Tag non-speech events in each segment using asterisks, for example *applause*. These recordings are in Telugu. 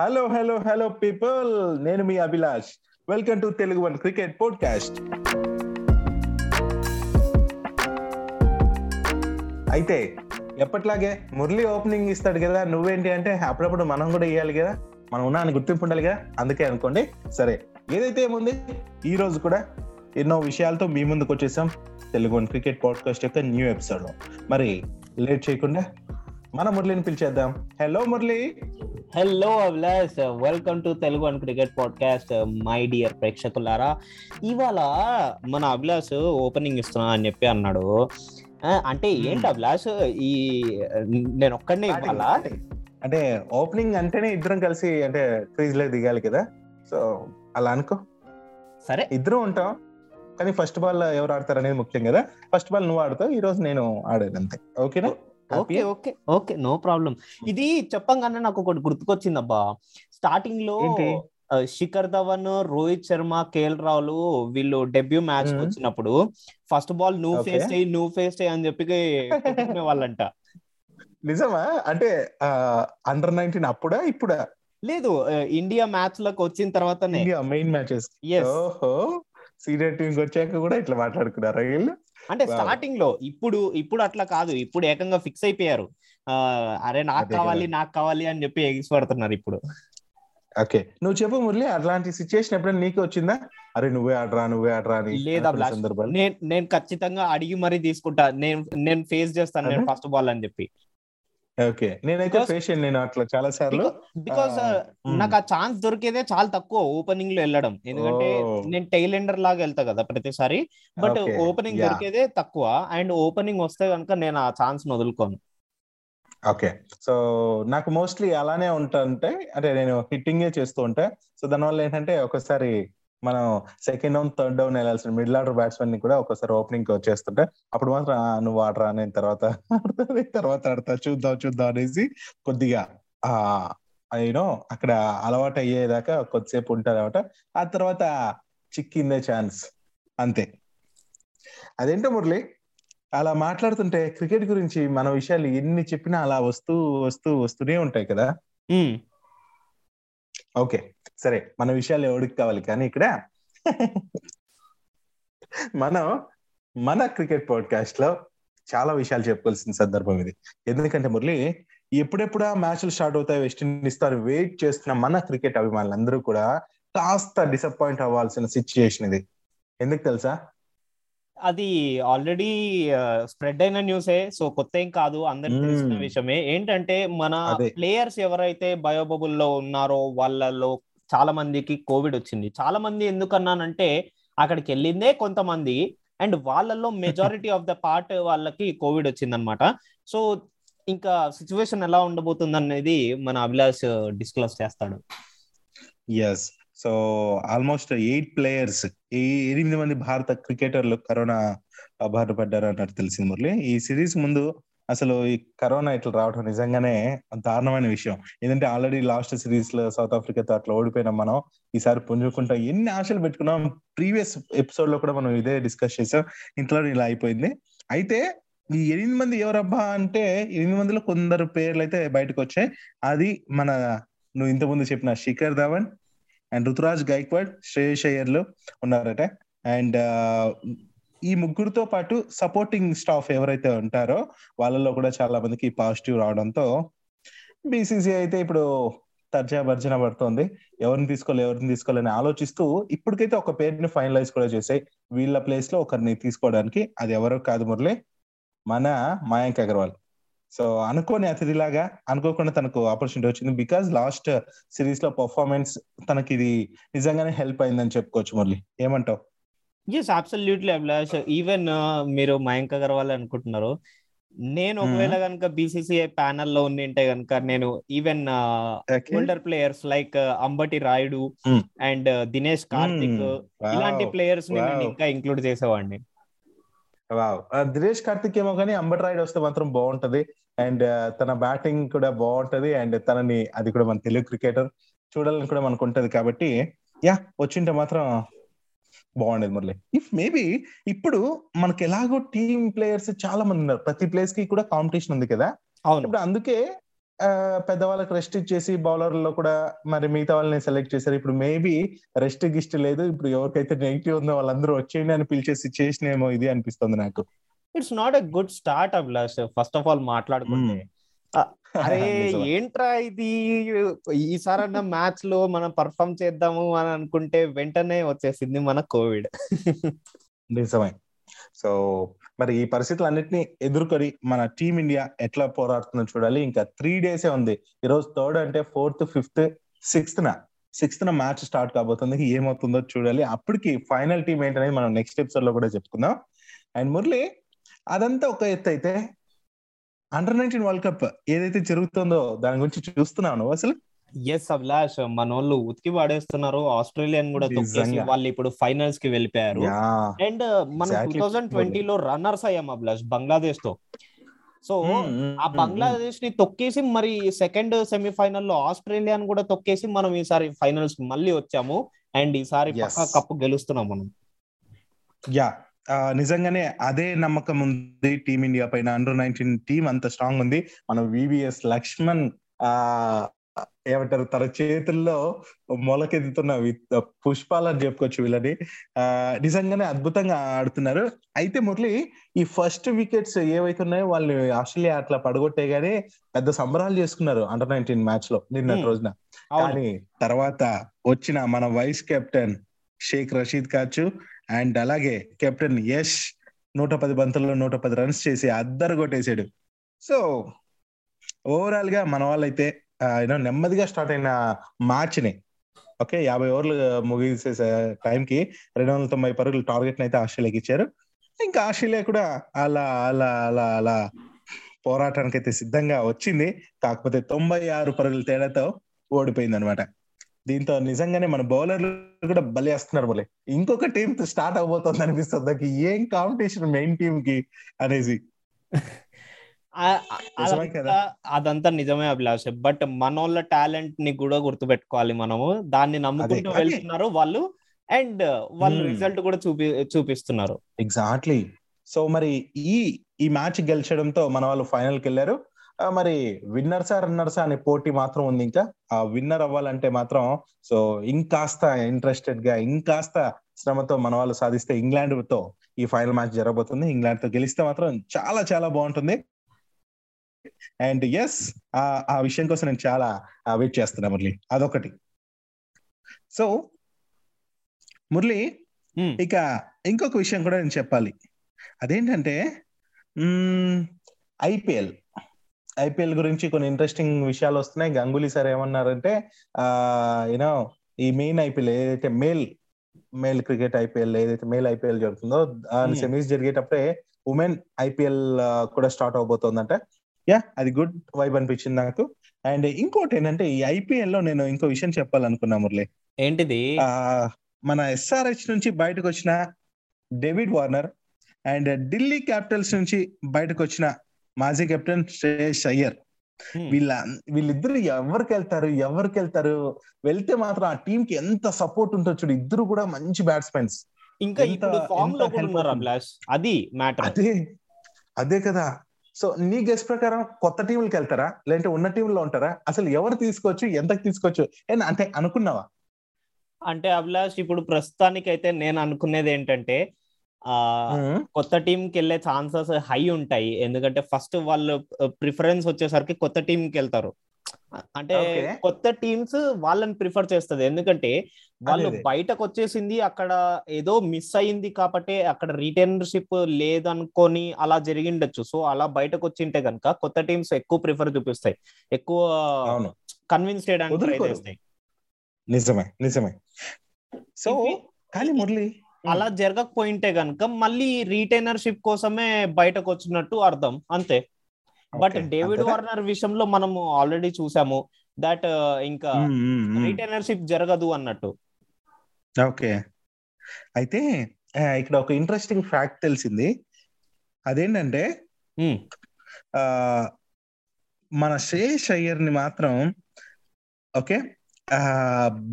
హలో హలో హలో పీపుల్ నేను మీ Abhilash. Welcome to Telugu one cricket podcast అయితే ఎప్పట్లాగే మురళి ఓపెనింగ్ ఇస్తాడు కదా నువ్వేంటి అంటే అప్పుడప్పుడు మనం కూడా ఇవ్వాలి కదా మనం ఉన్నా అని గుర్తింపు ఉండాలి కదా అందుకే అనుకోండి సరే. ఏదైతే ఏముంది ఈ రోజు కూడా ఎన్నో విషయాలతో మీ ముందుకు వచ్చేసాం తెలుగు వన్ క్రికెట్ పాడ్కాస్ట్ యొక్క న్యూ ఎపిసోడ్ మరి లేట్ చేయకుండా మన మురళిని పిలిచేద్దాం. Hello Murali. Hello Abhilash welcome to Telugu and cricket podcast my dear ప్రేక్షకులారా. ఇవాళ మన అభిలాష్ ఓపెనింగ్ ఇస్తున్నా అని చెప్పి అన్నాడు. అంటే ఏంటి అభిలాష్ ఈ నేను ఒక్కడనే ఇవ్వాలా? అంటే ఓపెనింగ్ అంటేనే ఇద్దరం కలిసి అంటే క్రీజ్లో దిగాలి కదా. సో అలా అనుకో. సరే. ఇద్దరం ఉంటాం. కానీ ఫస్ట్ బాల్ ఎవరు ఆడతారు అనేది ముఖ్యం కదా. ఫస్ట్ బాల్ నువ్వు ఆడతావు. ఈ రోజు నేను ఆడాను అంతే. ఓకేనా okay okay. Okay no problem ఇది చెప్పంగానే నాకు ఒకటి గుర్తుకొచ్చింది అబ్బా స్టార్టింగ్లో శిఖర్ ధవన్ రోహిత్ శర్మ కేఎల్ రావులు వీళ్ళు డెబ్యూ మ్యాచ్ మ్మ్. వచ్చినప్పుడు ఫస్ట్ బాల్ నువ్వు. ఫేస్ చేయి నువ్వు ఫేస్ చేయి అని చెప్పి వాళ్ళంట. *laughs* నిజమా? అంటే అండర్ నైన్టీన్ అప్పుడా ఇప్పుడా? లేదు ఇండియా మ్యాచ్లకు వచ్చిన తర్వాతనే. India main matches. Senior team వచ్చాక కూడా ఇట్లా మాట్లాడుకున్నారా వీళ్ళు? అంటే. స్టార్టింగ్లో ఇప్పుడు ఇప్పుడు అట్లా కాదు. ఇప్పుడు ఏకంగా ఫిక్స్ అయిపోయారు. అరే నాకు కావాలి. నాకు కావాలి అని చెప్పి ఎగిసి పడుతున్నారు ఇప్పుడు. ఓకే. నువ్వు చెప్పు మురళి అట్లాంటి సిచ్యుయేషన్ ఎప్పుడైనా నీకు వచ్చిందా? అరే నువ్వే ఆడరా నువ్వే ఆడరా అని లేదా నేను నేను ఖచ్చితంగా అడిగి మరీ తీసుకుంటా. నేను నేను ఫేస్ చేస్తాను నేను? ఫస్ట్ బాల్ అని చెప్పి. ఓకే. నేనైతే పేషెంట్ నేను అట్లా చాలా సార్లు బికాస్. నాకు ఆ ఛాన్స్ దొరికేదే చాలా తక్కువ ఓపెనింగ్లో వెళ్ళడం. ఎందుకంటే. నేను టైలెండర్ లాగా వెళ్తా కదా ప్రతిసారి. But opening. దొరికేదే తక్కువ. అండ్ ఓపెనింగ్ వస్తే కనుక నేను ఆ ఛాన్స్ వదులుకోను. ఓకే. సో నాకు మోస్ట్లీ అలానే ఉంటుంటే అంటే నేను హిట్టింగే చేస్తూ ఉంటా. సో దానివల్ల ఏంటంటే ఒకసారి మనం సెకండ్ డౌన్ థర్డ్ డౌన్ వెళ్ళాల్సిన మిడిల్ ఆర్డర్ బ్యాట్స్మెన్ని కూడా ఒకసారి ఓపెనింగ్ వచ్చేస్తుంటే అప్పుడు మాత్రం "ఆ, నువ్వు ఆడరా నేను తర్వాత *laughs* ఆడతా తర్వాత ఆడతా చూద్దాం చూద్దాం అనేసి కొద్దిగా ఆ యూనో అక్కడ అలవాటు అయ్యేదాకా కొద్దిసేపు ఉంటారన్నమాట. ఆ తర్వాత చిక్కిందే ఛాన్స్ అంతే. అదేంటో మురళి అలా మాట్లాడుతుంటే క్రికెట్ గురించి మన విషయాలు ఎన్ని చెప్పినా అలా వస్తూ వస్తూ వస్తూనే ఉంటాయి కదా. ఓకే. సరే మన విషయాలు ఎవరికి కావాలి? కానీ ఇక్కడ మనం మన క్రికెట్ పాడ్కాస్ట్లో చాలా విషయాలు చెప్పుకోవాల్సిన సందర్భం ఇది. ఎందుకంటే మురళి ఎప్పుడెప్పుడా మ్యాచ్లు స్టార్ట్ అవుతాయి వెస్టిండీస్తో వెయిట్ చేస్తున్న మన క్రికెట్ అభిమానులు అందరూ కూడా కాస్త డిసప్పాయింట్ అవ్వాల్సిన సిచ్యుయేషన్ ఇది. ఎందుకు తెలుసా? అది ఆల్రెడీ స్ప్రెడ్ అయిన న్యూసే సో కొత్త ఏం కాదు అందరికి తెలిసిన. విషయమే. ఏంటంటే మన. ప్లేయర్స్ ఎవరైతే బయోబబుల్లో ఉన్నారో వాళ్ళలో చాలా మందికి కోవిడ్ వచ్చింది. చాలా మంది ఎందుకన్నానంటే అక్కడికి వెళ్ళిందే కొంతమంది అండ్ వాళ్ళలో మెజారిటీ ఆఫ్ ద పార్ట్ వాళ్ళకి కోవిడ్ వచ్చింది అనమాట సో ఇంకా సిచ్యువేషన్ ఎలా ఉండబోతుంది అనేది మన అభిలాష్ డిస్క్లోజ్ చేస్తాడు. Yes so almost eight players ఎనిమిది మంది భారత క్రికెటర్లు కరోనా బారిన పడ్డారు అన్నట్టు తెలిసింది మురళి. ఈ సిరీస్ ముందు అసలు ఈ కరోనా ఇట్లా రావడం నిజంగానే దారుణమైన విషయం. ఎందుకంటే ఆల్రెడీ లాస్ట్ సిరీస్లో సౌత్ ఆఫ్రికాతో అట్లా ఓడిపోయినాం మనం. ఈసారి పుంజుకుంటాం ఎన్ని ఆశలు పెట్టుకున్నాం. ప్రీవియస్ ఎపిసోడ్లో కూడా మనం ఇదే డిస్కస్ చేసాం. ఇంట్లో ఇలా అయిపోయింది. అయితే ఈ ఎనిమిది మంది ఎవరబ్బా అంటే ఎనిమిది మందిలో కొందరు పేర్లు అయితే బయటకు వచ్చాయి. అది మన నువ్వు ఇంతకుముందు చెప్పిన శిఖర్ ధవన్ అండ్ రుతురాజ్ గైక్వాడ్ శ్రేయస్ అయ్యర్లు ఉన్నారట. అండ్ ఈ ముగ్గురుతో పాటు సపోర్టింగ్ స్టాఫ్ ఎవరైతే ఉంటారో వాళ్ళలో కూడా చాలా మందికి పాజిటివ్ రావడంతో బీసీసీ అయితే ఇప్పుడు తర్జా భర్జన పడుతోంది. ఎవరిని తీసుకోవాలి ఎవరిని తీసుకోవాలని ఆలోచిస్తూ ఇప్పటికైతే ఒక పేరుని ఫైనలైజ్ కూడా చేసాయి వీళ్ళ ప్లేస్లో ఒకరిని తీసుకోవడానికి అది ఎవరో కాదు మురళి మన మయాంక్ అగర్వాల్. సో అనుకోని అతిథిలాగా అనుకోకుండా తనకు ఆపర్చునిటీ వచ్చింది. బికాస్ లాస్ట్ సిరీస్లో పర్ఫార్మెన్స్ తనకి ఇది నిజంగానే హెల్ప్ అయిందని చెప్పుకోవచ్చు మురళి. ఏమంటావు? ఎస్ అబ్సల్యూట్లీ అభిలాష్ ఈవెన్ మీరు మయాంక్ అగర్వాల్ అనుకుంటున్నారు. నేను ఒకవేళ కనుక బీసీసీఐ ప్యానల్లో ఉండింటే కనుక నేను even older players like Ambati Rayudu Hmm. And Dinesh Karthik ఇలాంటి ప్లేయర్స్ని నేను wow. ఇంకా ఇంక్లూడ్ చేసేవాడిని. వావ్ దినేష్ కార్తిక్ ఏమో కానీ అంబట్ రాయుడు వస్తే మాత్రం బాగుంటది. అండ్ తన బ్యాటింగ్ కూడా బాగుంటది. అండ్ తనని అది కూడా మన తెలుగు క్రికెటర్ చూడాలని కూడా మనకు ఉంటది. కాబట్టి యా వచ్చింటే మాత్రం బాగుండేది మురళి. ఇఫ్ మేబీ ఇప్పుడు మనకి ఎలాగో టీమ్ ప్లేయర్స్ చాలా మంది ఉన్నారు. ప్రతి ప్లేస్కి కూడా కాంపిటీషన్ ఉంది కదా. ఇప్పుడు అందుకే పెద్దవాళ్ళకి రెస్ట్ ఇచ్చేసి బౌలర్లో కూడా మరి మిగతా వాళ్ళని సెలెక్ట్ చేశారు. ఇప్పుడు మేబీ రెస్ట్ గిస్ట్ లేదు. ఇప్పుడు ఎవరికైతే నెగిటివ్ ఉందో వాళ్ళందరూ వచ్చేయండి అని పిలిచే సిచ్యుయేషన్ ఏమో ఇది అనిపిస్తుంది నాకు. It's not a good start Abhilash. First of all మాట్లాడుకుంటే. *laughs* అరే ఏంట్రా ఇది? ఈసారన్న మ్యాచ్లో మనం పర్ఫామ్ చేద్దాము అని అనుకుంటే వెంటనే వచ్చేసింది మన కోవిడ్. నిజమే. సో మరి ఈ పరిస్థితులన్నింటినీ ఎదుర్కొని మన టీమిండియా ఎట్లా పోరాడుతుందో చూడాలి. ఇంకా త్రీ డేసే ఉంది. ఈరోజు థర్డ్ అంటే ఫోర్త్ ఫిఫ్త్ సిక్స్త్ న సిక్స్త్ న మ్యాచ్ స్టార్ట్ కాబోతుంది. ఏమవుతుందో చూడాలి. అప్పటికి ఫైనల్ టీం ఏంటనేది మనం నెక్స్ట్ ఎపిసోడ్లో కూడా చెప్పుకుందాం. అండ్ మురళి అదంతా ఒక ఎత్తు అయితే అండర్ నైన్టీన్ వరల్డ్ కప్ ఏదైతే జరుగుతుందో దాని గురించి చూస్తున్నాను అసలు? ఎస్ అభిలాష్ మన వాళ్ళు ఉతికి పడేస్తున్నారు. ఆస్ట్రేలియన్ కూడా తొక్కేసి వాళ్ళు ఇప్పుడు ఫైనల్స్కి వెళ్ళిపోయారు. అండ్ మనం టూ థౌజండ్ ట్వంటీలో రన్నర్స్ అయ్యాం అభిలాష్ బంగ్లాదేశ్తో సో ఆ బంగ్లాదేశ్ని తొక్కేసి మరి సెకండ్ సెమీఫైనల్లో ఆస్ట్రేలియాని కూడా తొక్కేసి మనం ఈసారి ఫైనల్స్ మళ్ళీ వచ్చాము. అండ్ ఈసారి పక్కా కప్పు గెలుస్తున్నాం మనం. యా. నిజంగానే అదే నమ్మకం ఉంది టీమిండియా పైన. అండర్ నైన్టీన్ టీం అంత స్ట్రాంగ్ ఉంది. మన వివిఎస్ లక్ష్మణ్ ఆ ఏమంటారు తన చేతుల్లో మొలకెత్తుతున్న పుష్పాలని చెప్పుకోవచ్చు వీళ్ళని. ఆ నిజంగానే అద్భుతంగా ఆడుతున్నారు. అయితే మురళి ఈ ఫస్ట్ వికెట్స్ ఏవైతే ఉన్నాయో వాళ్ళు ఆస్ట్రేలియా అట్లా పడగొట్టే గానీ పెద్ద సంబరాలు చేసుకున్నారు అండర్ నైన్టీన్ మ్యాచ్లో నిన్న రోజున. కానీ తర్వాత వచ్చిన మన వైస్ కెప్టెన్ షేక్ రషీద్ కాచు అండ్ అలాగే కెప్టెన్ యష్ నూట పది బంతుల్లో నూట పది రన్స్ చేసి అద్దరు కొట్టేశాడు సో ఓవరాల్గా మన వాళ్ళైతే యూనో నెమ్మదిగా స్టార్ట్ అయిన మ్యాచ్ని ఓకే యాభై ఓవర్లు ముగిసే టైంకి రెండు వందల తొంభై పరుగులు టార్గెట్ అయితే ఆస్ట్రేలియాకి ఇచ్చారు. ఇంకా ఆస్ట్రేలియా కూడా అలా అలా అలా అలా పోరాటానికి అయితే సిద్ధంగా వచ్చింది. కాకపోతే తొంభై ఆరు పరుగుల తేడాతో ఓడిపోయింది అనమాట దీంతో నిజంగానే మన బౌలర్లు కూడా బలేస్తున్నారు మళ్ళీ. ఇంకొక టీం స్టార్ట్ అవబోతుంది అనిపిస్తుంది నాకు. ఏం కాంపిటీషన్ మెయిన్ టీం కి అనేసి? అదంతా నిజమే అభిలాష్. బట్ మనోళ్ళ టాలెంట్ని కూడా గుర్తుపెట్టుకోవాలి మనము. దాన్ని నమ్ముకుంటూ వెళ్తున్నారు వాళ్ళు. అండ్ వాళ్ళు రిజల్ట్ కూడా చూపి చూపిస్తున్నారు. ఎగ్జాక్ట్లీ సో మరి ఈ ఈ మ్యాచ్ గెలిచడంతో మన వాళ్ళు ఫైనల్కి వెళ్ళారు. మరి విన్నర్సా రన్నర్సా అనే పోటీ మాత్రం ఉంది ఇంకా. ఆ విన్నర్ అవ్వాలంటే మాత్రం సో ఇంకాస్త ఇంట్రెస్టెడ్గా ఇంకాస్త శ్రమతో మన వాళ్ళు సాధిస్తే ఇంగ్లాండ్తో ఈ ఫైనల్ మ్యాచ్ జరగబోతుంది. ఇంగ్లాండ్తో గెలిస్తే మాత్రం చాలా చాలా బాగుంటుంది. అండ్ ఎస్ ఆ విషయం కోసం నేను చాలా వెయిట్ చేస్తున్నా మురళి. అదొకటి. సో మురళి ఇక ఇంకొక విషయం కూడా నేను చెప్పాలి. అదేంటంటే ఐపీఎల్ ఐపీఎల్ గురించి కొన్ని ఇంట్రెస్టింగ్ విషయాలు వస్తున్నాయి. గంగూలీ సార్ ఏమన్నారంటే ఆ యూనో ఈ మెయిన్ ఐపీఎల్ ఏదైతే మేల్ మేల్ క్రికెట్ ఐపీఎల్ ఏదైతే మేల్ ఐపీఎల్ జరుగుతుందో దాని సెమీస్ జరిగేటప్పుడే ఉమెన్ ఐపీఎల్ కూడా స్టార్ట్ అవబోతోందంట. యా అది గుడ్ వైబ్ అనిపించింది నాకు. అండ్ ఇంకోటి ఏంటంటే ఈ ఐపీఎల్లో నేను ఇంకో విషయం చెప్పాలనుకున్నా మురళి. ఏంటిది? మన ఎస్ఆర్హెచ్ నుంచి బయటకు వచ్చిన David Warner and Delhi Capitals నుంచి బయటకు వచ్చిన మాజీ కెప్టెన్ శ్రేయస్ అయ్యర్. వీళ్ళ వీళ్ళిద్దరు ఎవరికి వెళ్తారు ఎవరికి వెళ్తారు? వెళ్తే మాత్రం ఆ టీం కి ఎంత సపోర్ట్ ఉంటుందో చూడు. ఇద్దరు కూడా మంచి బ్యాట్స్మెన్స్. ఇంకా ఇప్పుడు ఫామ్లో అది మ్యాటర్ అదే అదే కదా. సో నీ గెస్ట్ ప్రకారం కొత్త టీంలకు వెళ్తారా? లేదంటే ఉన్న టీంలో ఉంటారా? అసలు ఎవరు తీసుకోవచ్చు? ఎంతకు తీసుకోవచ్చు? అంటే అనుకున్నావా? అంటే అభిలాష్ ఇప్పుడు ప్రస్తుతానికి అయితే నేను అనుకునేది ఏంటంటే ఆ. కొత్త టీం కి వెళ్ళే ఛాన్సెస్ హై ఉంటాయి. ఎందుకంటే ఫస్ట్ వాళ్ళు ప్రిఫరెన్స్ వచ్చేసరికి కొత్త టీం కి వెళ్తారు అంటే కొత్త టీమ్స్ వాళ్ళని ప్రిఫర్ చేస్తుంది. ఎందుకంటే వాళ్ళు బయటకు వచ్చేసింది అక్కడ ఏదో మిస్ అయింది కాబట్టి అక్కడ రిటైనర్షిప్ లేదనుకొని అలా జరిగిండొచ్చు. సో అలా బయటకు వచ్చింటే కనుక కొత్త టీమ్స్ ఎక్కువ ప్రిఫర్ చూపిస్తాయి. ఎక్కువ కన్విన్స్ చేయడానికి ట్రై చేస్తాయి. నిజమే. నిజమే. సో కానీ మురళి అలా జరగకపోయింటే కనుక మళ్ళీ రీటైనర్షిప్ కోసమే బయటకు వచ్చినట్టు అర్థం అంతే. బట్ డేవిడ్ వార్నర్ విషయంలో మనము ఆల్రెడీ చూసాము దట్ ఇంకా రిటైనర్షిప్ జరగదు అన్నట్టు. ఓకే. అయితే ఇక్కడ ఒక ఇంట్రెస్టింగ్ ఫ్యాక్ట్ తెలిసింది. అదేంటంటే మన శ్రేయస్ అయ్యర్ని మాత్రం ఓకే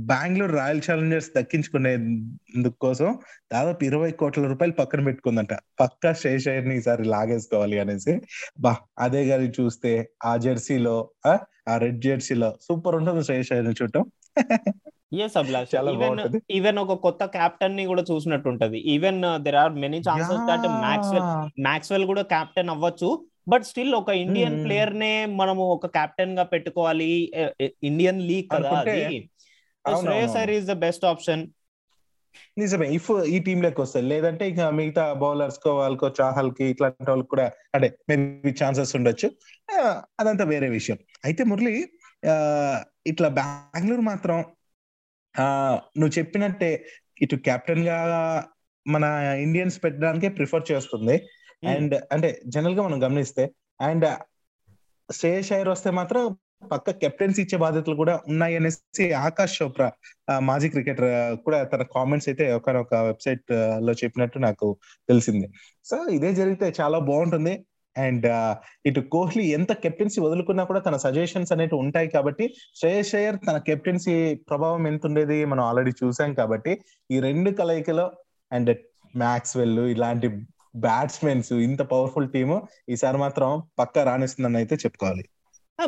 బెంగళూరు రాయల్ ఛాలెంజర్స్ దక్కించుకునేందుకు కోసం దాదాపు ఇరవై కోట్ల రూపాయలు పక్కన పెట్టుకుందంట. పక్కా శ్రేషయ్యర్ని ఈసారి లాగేసుకోవాలి అనేసి. బా అదే గారి చూస్తే ఆ జెర్సీలో ఆ రెడ్ జెర్సీలో సూపర్ ఉంటుంది శ్రేషయ్యర్ని చూడటం ఎస్ అభిలాష్. చాలా ఈవెన్ ఒక కొత్త కెప్టెన్ని కూడా చూసినట్టు ఉంటది even there are many chances that Maxwell Maxwell కూడా కెప్టెన్ అవ్వచ్చు. బట్ స్టిల్ ఒక ఇండియన్. ప్లేయర్ నే మనము ఒక కెప్టెన్గా పెట్టుకోవాలి ఇండియన్ లీగ్ కదా అది. Shreyas Iyer is the best option. నిజమే. ఇఫ్ ఈ టీమ్ లెక్క వస్తుంది లేదంటే ఇక మిగతా బౌలర్స్ కో వాళ్ళకో చాహల్కి ఇట్లాంటి వాళ్ళకి కూడా అంటే మేబీ ఛాన్సెస్ ఉండొచ్చు. అదంతా వేరే విషయం. అయితే మురళి ఇట్లా బెంగళూరు మాత్రం ఆ నువ్వు చెప్పినట్టే ఇటు కెప్టెన్గా మన ఇండియన్స్ పెట్టడానికే ప్రిఫర్ చేస్తుంది. Hmm. అండ్ అంటే జనరల్గా మనం గమనిస్తే అండ్ శ్రేయస్ అయ్యర్ వస్తే మాత్రం పక్క కెప్టెన్సీ ఇచ్చే బాధ్యతలు కూడా ఉన్నాయి అనేసి ఆకాష్ చోప్రా మాజీ క్రికెటర్ కూడా తన కామెంట్స్ అయితే ఒకనొక వెబ్సైట్లో చెప్పినట్టు నాకు తెలిసింది. సో ఇదే జరిగితే చాలా బాగుంటుంది. అండ్ ఇటు కోహ్లీ ఎంత కెప్టెన్సీ వదులుకున్నా కూడా తన సజెషన్స్ అనేవి ఉంటాయి కాబట్టి శ్రేయస్ అయ్యర్ తన కెప్టెన్సీ ప్రభావం ఎంత ఉండేది మనం ఆల్రెడీ చూసాం కాబట్టి ఈ రెండు కలయికలో అండ్ మ్యాక్స్వెల్ ఇలాంటి బ్యాట్స్మెన్స్ ఇంత పవర్ఫుల్ టీము ఈసారి మాత్రం పక్కా రాణిస్తుందని అయితే చెప్పుకోవాలి.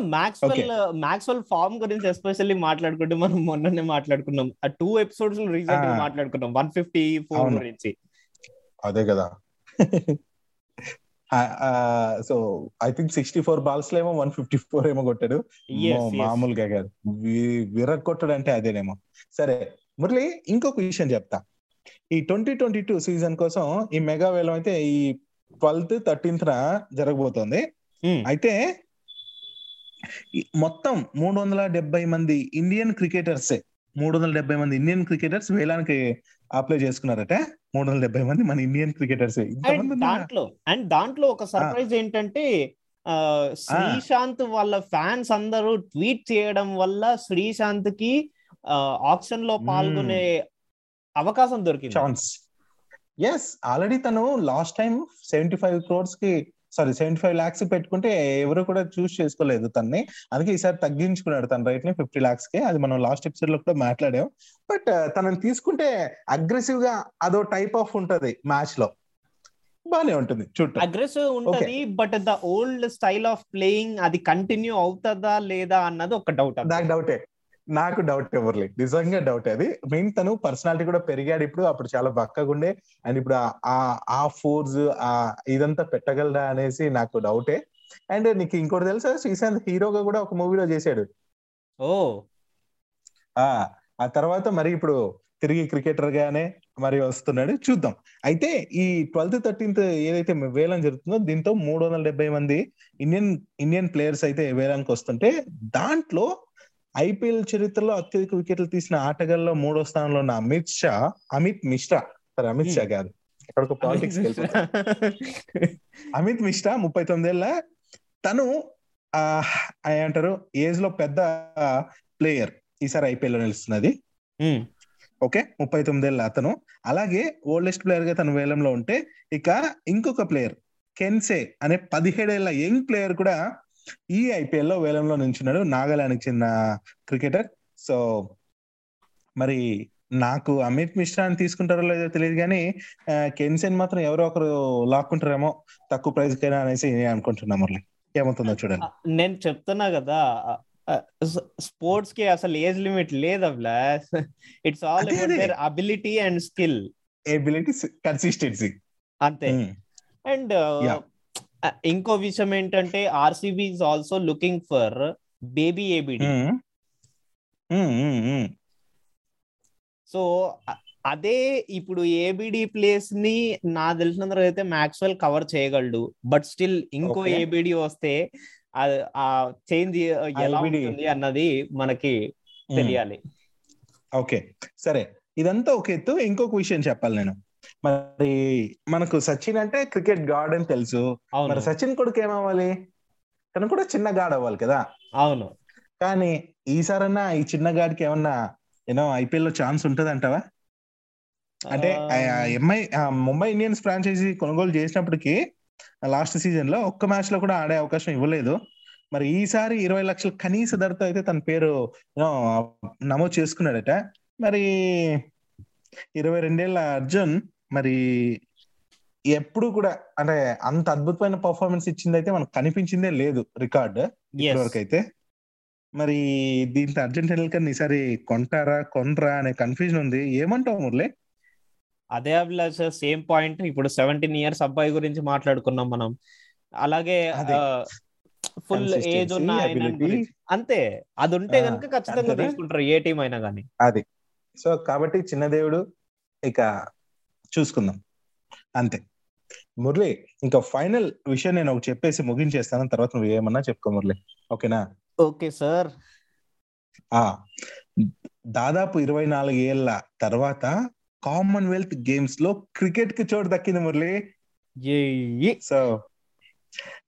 మ్యాక్స్వెల్ మ్యాక్స్వెల్ ఫార్మ్ గురించి ఎస్పెషల్లీ మాట్లాడుకుంటే మనం మొన్ననే మాట్లాడుకున్నాం. ఆ టూ ఎపిసోడ్స్ రీసెంట్గా. మాట్లాడుకున్నాం. One fifty four. గురించి. అదే కదా. So I think sixty four బాల్స్లో ఏమో వన్ ఫిఫ్టీ ఫోర్ ఏమో కొట్టాడు. మామూలుగా కాదు. వి- విరగ్ కొట్టడు అంటే అదేనేమో. సరే మురళి ఇంకొక విషయం చెప్తా. ఈ ట్వంటీ ట్వంటీ టూ సీజన్ కోసం ఈ మెగా వేలం అయితే ఈ ట్వెల్త్ థర్టీన్త్ న జరగబోతోంది. అయితే మొత్తం మూడు వందల డెబ్బై మంది ఇండియన్ క్రికెటర్స్ మూడు వందల డెబ్బై మంది ఇండియన్ క్రికెటర్స్ వేలానికి అప్లై చేసుకున్నారట. మూడు వందల డెబ్బై మంది మన ఇండియన్ క్రికెటర్స్. దాంట్లో అండ్ దాంట్లో ఒక సర్ప్రైజ్ ఏంటంటే శ్రీశాంత్ వాళ్ళ ఫ్యాన్స్ అందరూ ట్వీట్ చేయడం వల్ల శ్రీశాంత్కి ఆప్షన్లో పాల్గొనే అవకాశం దొరికింది. ఛాన్స్ ఎస్ ఆల్రెడీ తను లాస్ట్ టైం సెవెంటీ ఫైవ్ క్రోర్స్కి సారీ సెవెంటీ ఫైవ్ లాక్స్ పెట్టుకుంటే ఎవరు కూడా చూస్ చేసుకోలేదు తన్ని. అందుకే ఈసారి తగ్గించుకున్నాడు తన రైట్ని ఫిఫ్టీ లాక్స్కి. అది మనం లాస్ట్ ఎపిసోడ్లో కూడా మాట్లాడాం. బట్ తనని తీసుకుంటే అగ్రెసివ్గా అదో టైప్ ఆఫ్ ఉంటది మ్యాచ్లో. బానే ఉంటుంది చూడటం అగ్రెసివ్ ఉంటది but the old style of playing అది కంటిన్యూ అవుతుందా లేదా అన్నది ఒక డౌట్ నాకు డౌటే నాకు డౌట్ ఎవరు నిజంగా డౌట్ అది మెయిన్ తను పర్సనాలిటీ కూడా పెరిగాడు ఇప్పుడు. అప్పుడు చాలా బక్కగా ఉండే. అండ్ ఇప్పుడు ఆ- ఆ ఫోర్స్ ఆ ఇదంతా పెట్టగలరా అనేసి నాకు డౌటే అండ్ నీకు ఇంకోటి తెలుసా? శ్రీశాంత్ హీరోగా కూడా ఒక మూవీలో చేశాడు. ఓ. ఆ ఆ తర్వాత మరి ఇప్పుడు తిరిగి క్రికెటర్ గానే మరి వస్తున్నాడు. చూద్దాం. అయితే ఈ ట్వెల్త్ థర్టీన్త్ ఏదైతే వేలం జరుగుతుందో దీంతో మూడు వందల డెబ్బై మంది ఇండియన్ ఇండియన్ ప్లేయర్స్ అయితే వేలానికి వస్తుంటే దాంట్లో ఐపీఎల్ చరిత్రలో అత్యధిక వికెట్లు తీసిన ఆటగాళ్ళలో మూడో స్థానంలో ఉన్న అమిత్ షా అమిత్ మిశ్రా. సరే అమిత్ షా కాదు. అక్కడ పాలిటిక్స్ *laughs* అమిత్ మిశ్రా ముప్పై తొమ్మిదేళ్ళ. తను ఆ ఏమంటారు ఏజ్లో పెద్ద ప్లేయర్ ఈసారి ఐపీఎల్లో నిలుస్తున్నది ఓకే ముప్పై తొమ్మిదేళ్ళ అతను. అలాగే ఓల్డెస్ట్ ప్లేయర్గా తన వేలంలో ఉంటే ఇక ఇంకొక ప్లేయర్ కెన్సే అనే పదిహేడేళ్ళ యంగ్ ప్లేయర్ కూడా ఈ ఐపీఎల్లో వేలంలో నించున్నాడు నాగాలాండ్కి చెందిన క్రికెటర్. సో మరి నాకు అమిత్ మిశ్రా అని తీసుకుంటారో లేదో తెలియదు కానీ కెన్సెన్ మాత్రం ఎవరో ఒకరు లాక్కుంటారేమో తక్కువ ప్రైస్ కైనా అనేసి నేను అనుకుంటున్నా మురళి. ఏమవుతుందో చూడండి. నేను చెప్తున్నా కదా స్పోర్ట్స్కి అసలు ఏజ్ లిమిట్ లేదు Abhilash it's all about ability and skill ability consistency అంతే. అండ్. ఇంకో విషయం ఏంటంటే RCB is also looking for baby ABD so అదే ఇప్పుడు ఏబిడి ప్లేస్ని నా తెలిసినంత అయితే మ్యాక్స్వెల్ కవర్ చేయగలడు. బట్ స్టిల్ ఇంకో. ఏబిడి వస్తే ఆ- చేంజ్ ఎలా. ఉంటుంది అన్నది మనకి తెలియాలి. ఓకే సరే. ఇదంతా ఒక ఎత్తు. ఇంకొక విషయం చెప్పాలి నేను. మరి మనకు సచిన్ అంటే క్రికెట్ గాడ్ అని తెలుసు. మరి సచిన్ కొడుకు ఏమవ్వాలి తను కూడా చిన్న గాడ్ అవ్వాలి కదా. అవును. కానీ ఈసారన్నా ఈ చిన్న గాడికి ఏమన్నా యూనో ఐపీఎల్లో ఛాన్స్ ఉంటది అంటావా అంటే ఎంఐ ముంబై ఇండియన్స్ ఫ్రాంచైజీ కొనుగోలు చేసినప్పటికీ లాస్ట్ సీజన్లో ఒక్క మ్యాచ్లో కూడా ఆడే అవకాశం ఇవ్వలేదు. మరి ఈసారి ఇరవై లక్షల కనీస ధరతో అయితే తన పేరు నమోదు చేసుకున్నాడట. మరి ఇరవై రెండేళ్ళ అర్జున్ మరి ఎప్పుడు కూడా అంటే అంత అద్భుతమైన పర్ఫార్మెన్స్ ఇచ్చింది అయితే మనకు కనిపించిందే లేదు రికార్డ్ ఇప్పటివరకు అయితే మరి దీంతో అర్జున్ టెండూల్కర్ ఈసారి కొంటారా కొనరా అనే కన్ఫ్యూజన్ ఉంది. ఏమంటావు మురళి? అదే అభిలాష్ సేమ్ పాయింట్ ఇప్పుడు సెవెంటీన్ ఇయర్స్ అబ్బాయి గురించి మాట్లాడుకున్నాం మనం. అలాగే. ఫుల్ ఏజ్ ఉన్న. అంతే. అది ఉంటే కనుక ఖచ్చితంగా? తీసుకుంటారు ఏ టీం అయినా కానీ అది. సో కాబట్టి చిన్నదేవుడు ఇక చూసుకుందాం. అంతే. మురళి ఇంకా ఫైనల్ విషయం నేను ఒకటి చెప్పేసి ముగించేస్తాను తర్వాత నువ్వు ఏమన్నా చెప్పుకో మురళి. ఓకేనా? Okay sir. ఆ దాదాపు ఇరవై నాలుగు ఏళ్ళ తర్వాత కామన్వెల్త్ గేమ్స్లో క్రికెట్కి చోటు దక్కింది Murali. So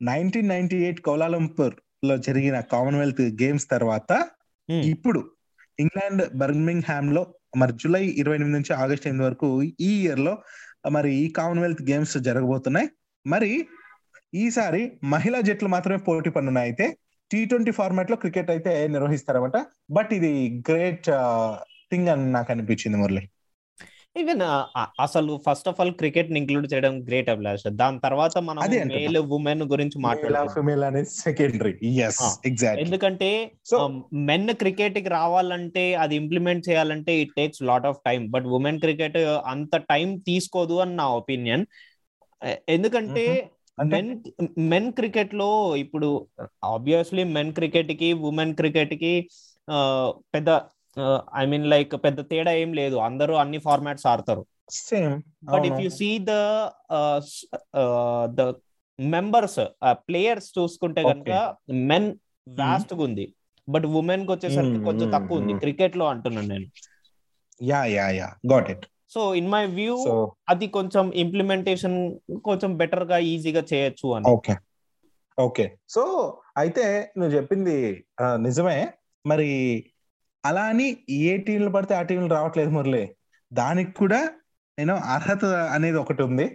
nineteen ninety eight కౌలాలంపూర్లో జరిగిన కామన్వెల్త్ గేమ్స్ తర్వాత ఇప్పుడు ఇంగ్లాండ్ బర్మింగ్ హ్యామ్లో మరి జూలై ఇరవై ఎనిమిది నుంచి ఆగస్ట్ ఎనిమిది వరకు ఈ ఇయర్లో మరి ఈ కామన్వెల్త్ గేమ్స్ జరగబోతున్నాయి. మరి ఈసారి మహిళా జట్లు మాత్రమే పోటీ పడున్నాయి అయితే టీ ట్వంటీ ఫార్మాట్లో క్రికెట్ అయితే నిర్వహిస్తారన్నమాట. బట్ ఇది గ్రేట్ థింగ్ uh, అని నాకు అనిపించింది మురళి. ఈవెన్ అసలు ఫస్ట్ ఆఫ్ ఆల్ క్రికెట్ని ఇంక్లూడ్ చేయడం గ్రేట్ అభిలాష్. దాని తర్వాత మనం. మేల్ ఉమెన్ గురించి ఎగ్జాక్ట్ ఎందుకంటే మెన్ క్రికెట్కి రావాలంటే అది ఇంప్లిమెంట్ చేయాలంటే it takes lot of time but women cricket అంత టైం తీసుకోదు అని నా ఒపీనియన్ ఎందుకంటే మెన్ మెన్ క్రికెట్లో ఇప్పుడు ఆబ్వియస్లీ మెన్ క్రికెట్కి ఉమెన్ క్రికెట్కి ఆ, పెద్ద ఐ మీన్ లైక్ పెద్ద తేడా ఏం లేదు. అందరూ అన్ని ఫార్మాట్స్ ఆడతారు. Same but if you see the the members players చూసుకుంటే కనుక మెన్ వాస్ట్గా ఉంది. బట్ ఉమెన్కి వచ్చేసరికి Hmm, కొంచెం hmm, తక్కువ ఉంది. hmm. క్రికెట్లో అంటున్నాను నేను. Yeah yeah yeah. Got it so in my view అది కొంచెం ఇంప్లిమెంటేషన్ కొంచెం బెటర్గా ఈజీగా చేయొచ్చు అని. ఓకే ఓకే సో అయితే నువ్వు చెప్పింది నిజమే. మరి అలా అని ఏ టీంలు పడితే ఆ టీంలు రావట్లేదు మురళి. దానికి కూడా నేను అర్హత అనేది ఒకటి ఉంది.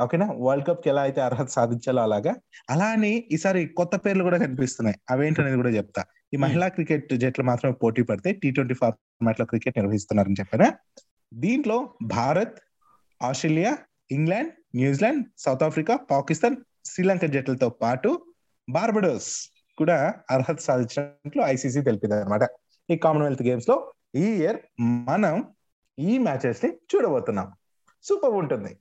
ఓకేనా? వరల్డ్ కప్కి ఎలా అయితే అర్హత సాధించాలో అలాగా. అలా అని ఈసారి కొత్త పేర్లు కూడా కనిపిస్తున్నాయి. అవేంటనేది కూడా చెప్తా. ఈ మహిళా క్రికెట్ జట్లు మాత్రమే పోటీ పడితే టీ ట్వంటీ ఫార్మాట్లో క్రికెట్ నిర్వహిస్తున్నారని చెప్పారా దీంట్లో Bharat Australia England New Zealand South Africa Pakistan Sri Lanka జట్లతో పాటు బార్బడోస్ కూడా అర్హత సాధించినట్లు ఐసీసీ తెలిపింది అనమాట ఈ కామన్వెల్త్ గేమ్స్లో ఈ ఇయర్ మనం ఈ మ్యాచెస్ని చూడబోతున్నాం సూపర్ ఉంటుంది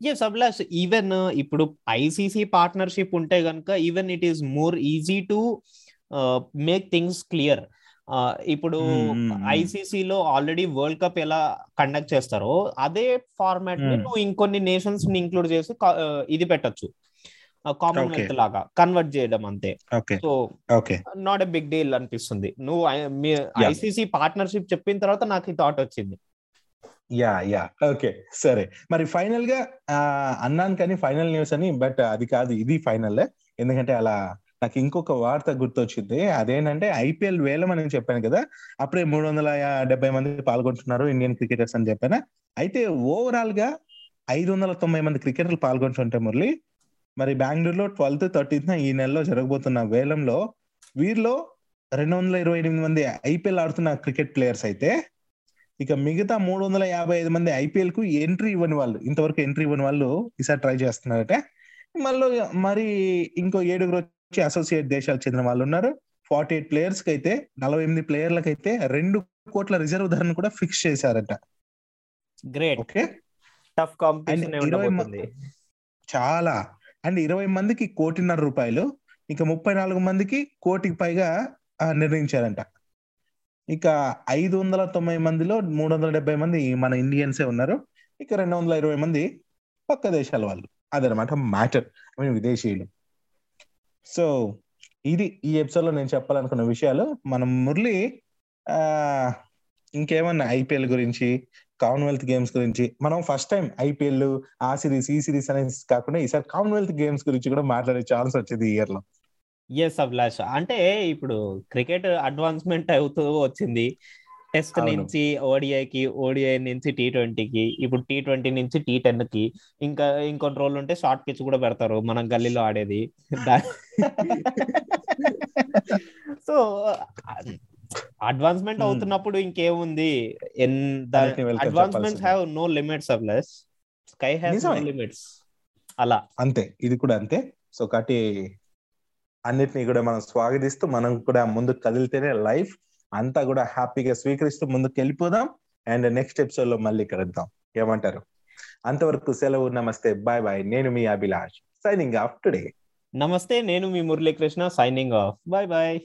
ఎస్ అభిలాష్ ఈవెన్ ఇప్పుడు ఐసీసీ పార్ట్నర్షిప్ ఉంటే గనుక even it is more easy to make things clear ఇప్పుడు Hmm, hmm, hmm. ఐసీసీ లో ఆల్రెడీ వరల్డ్ కప్ ఎలా కండక్ట్ చేస్తారో అదే ఫార్మాట్ని Hmm. నువ్వు ఇంకొన్ని నేషన్స్ని ఇంక్లూడ్ చేసి uh, ఇది పెట్టొచ్చు కామన్వెల్త్. లాగా కన్వర్ట్ చేయడం అంతే. So okay not a big deal అనిపిస్తుంది. నువ్వు. ఐసీసీ పార్ట్నర్షిప్ చెప్పిన తర్వాత నాకు ఈ థాట్ వచ్చింది. యా యా ఓకే సరే. మరి ఫైనల్గా అన్నాను కానీ ఫైనల్ న్యూస్ అని బట్ అది కాదు ఇది ఫైనల్. ఎందుకంటే అలా నాకు ఇంకొక వార్త గుర్తొచ్చింది. అదేంటంటే ఐపీఎల్ వేలం అని చెప్పాను కదా అప్పుడే మూడు వందల డెబ్బై మంది పాల్గొంటున్నారు ఇండియన్ క్రికెటర్స్ అని చెప్పాను. అయితే ఓవరాల్గా ఐదు వందల తొంభై మంది క్రికెటర్లు పాల్గొంటుంటే మురళి మరి బెంగళూరులో ట్వెల్త్ థర్టీన్త్ ఈ నెలలో జరగబోతున్న వేలంలో వీరిలో రెండు వందల ఇరవై ఎనిమిది మంది ఐపీఎల్ ఆడుతున్న క్రికెట్ ప్లేయర్స్ అయితే ఇక మిగతా మూడు వందల యాభై ఐదు మంది ఐపీఎల్కు ఎంట్రీ ఇవ్వని వాళ్ళు ఇంతవరకు ఎంట్రీ ఇవ్వని వాళ్ళు ఈసారి ట్రై చేస్తున్నారట. మళ్ళీ మరి ఇంకో ఏడుగురు వచ్చి అసోసియేట్ దేశాలకు చెందిన వాళ్ళు ఉన్నారు. ఫార్టీ ఎయిట్ ప్లేయర్స్కి అయితే నలభై ఎనిమిది ప్లేయర్లకు అయితే రెండు కోట్ల రిజర్వ్ ధరను కూడా ఫిక్స్ చేశారట. గ్రేట్. ఓకే? టఫ్ కాంపిటీషన్ చాలా. అండ్ ఇరవై మందికి కోటిన్నర రూపాయలు ఇక ముప్పై నాలుగు మందికి కోటికి పైగా నిర్ణయించారంట. ఇక ఐదు వందల తొంభై మందిలో మూడు వందల డెబ్బై మంది మన ఇండియన్సే ఉన్నారు. ఇక రెండు వందల ఇరవై మంది పక్క దేశాల వాళ్ళు. అదనమాట మ్యాటర్. ఐ మీన్ విదేశీయులు. సో ఇది ఈ ఎపిసోడ్లో నేను చెప్పాలనుకున్న విషయాలు. మనం మురళి ఇంకేమన్నా ఐపీఎల్ గురించి కామన్వెల్త్ గేమ్స్ గురించి. మనం ఫస్ట్ టైం ఐపీఎల్ ఆ సిరీస్ ఈ సిరీస్ అనేది కాకుండా ఈసారి కామన్వెల్త్ గేమ్స్ గురించి కూడా మాట్లాడే ఛాన్స్ వచ్చింది ఈ ఇయర్లో. ఎస్ అభిలాష్ అంటే ఇప్పుడు క్రికెట్ అడ్వాన్స్మెంట్ అవుతూ వచ్చింది. టెస్ట్. నుంచి ఓడిఐకి ఓడిఐ నుంచి టీ ట్వంటీకి ఇప్పుడు టీ ట్వంటీ నుంచి టీ టెన్కి ఇంకా ఇంకొన్ని రోజులు ఉంటే షార్ట్ పిచ్ కూడా పెడతారు. మనం గల్లీలో ఆడేది. *laughs* So *laughs* advancement Hmm. అవుతున్నప్పుడు ఇంకేముంది? అడ్వాన్స్మెంట్స్ చెప్పాల్సిందే. Have no limits of less sky has no. Limits అలా. అంతే. ఇది కూడా అంతే. సో కాబట్టి అన్నిటిని కూడా మనం స్వాగతిస్తూ మనం కూడా ముందుకు కదిలితేనే లైఫ్ అంతా కూడా హ్యాపీగా స్వీకరిస్తూ ముందుకు వెళ్ళిపోదాం. అండ్ నెక్స్ట్ ఎపిసోడ్లో మళ్ళీ కలుద్దాం. ఏమంటారు? అంతవరకు సెలవు నమస్తే బాయ్ బాయ్ నేను మీ అభిలాష్. సైనింగ్ ఆఫ్ టుడే నమస్తే నేను మీ Muralikrishna. Signing off bye bye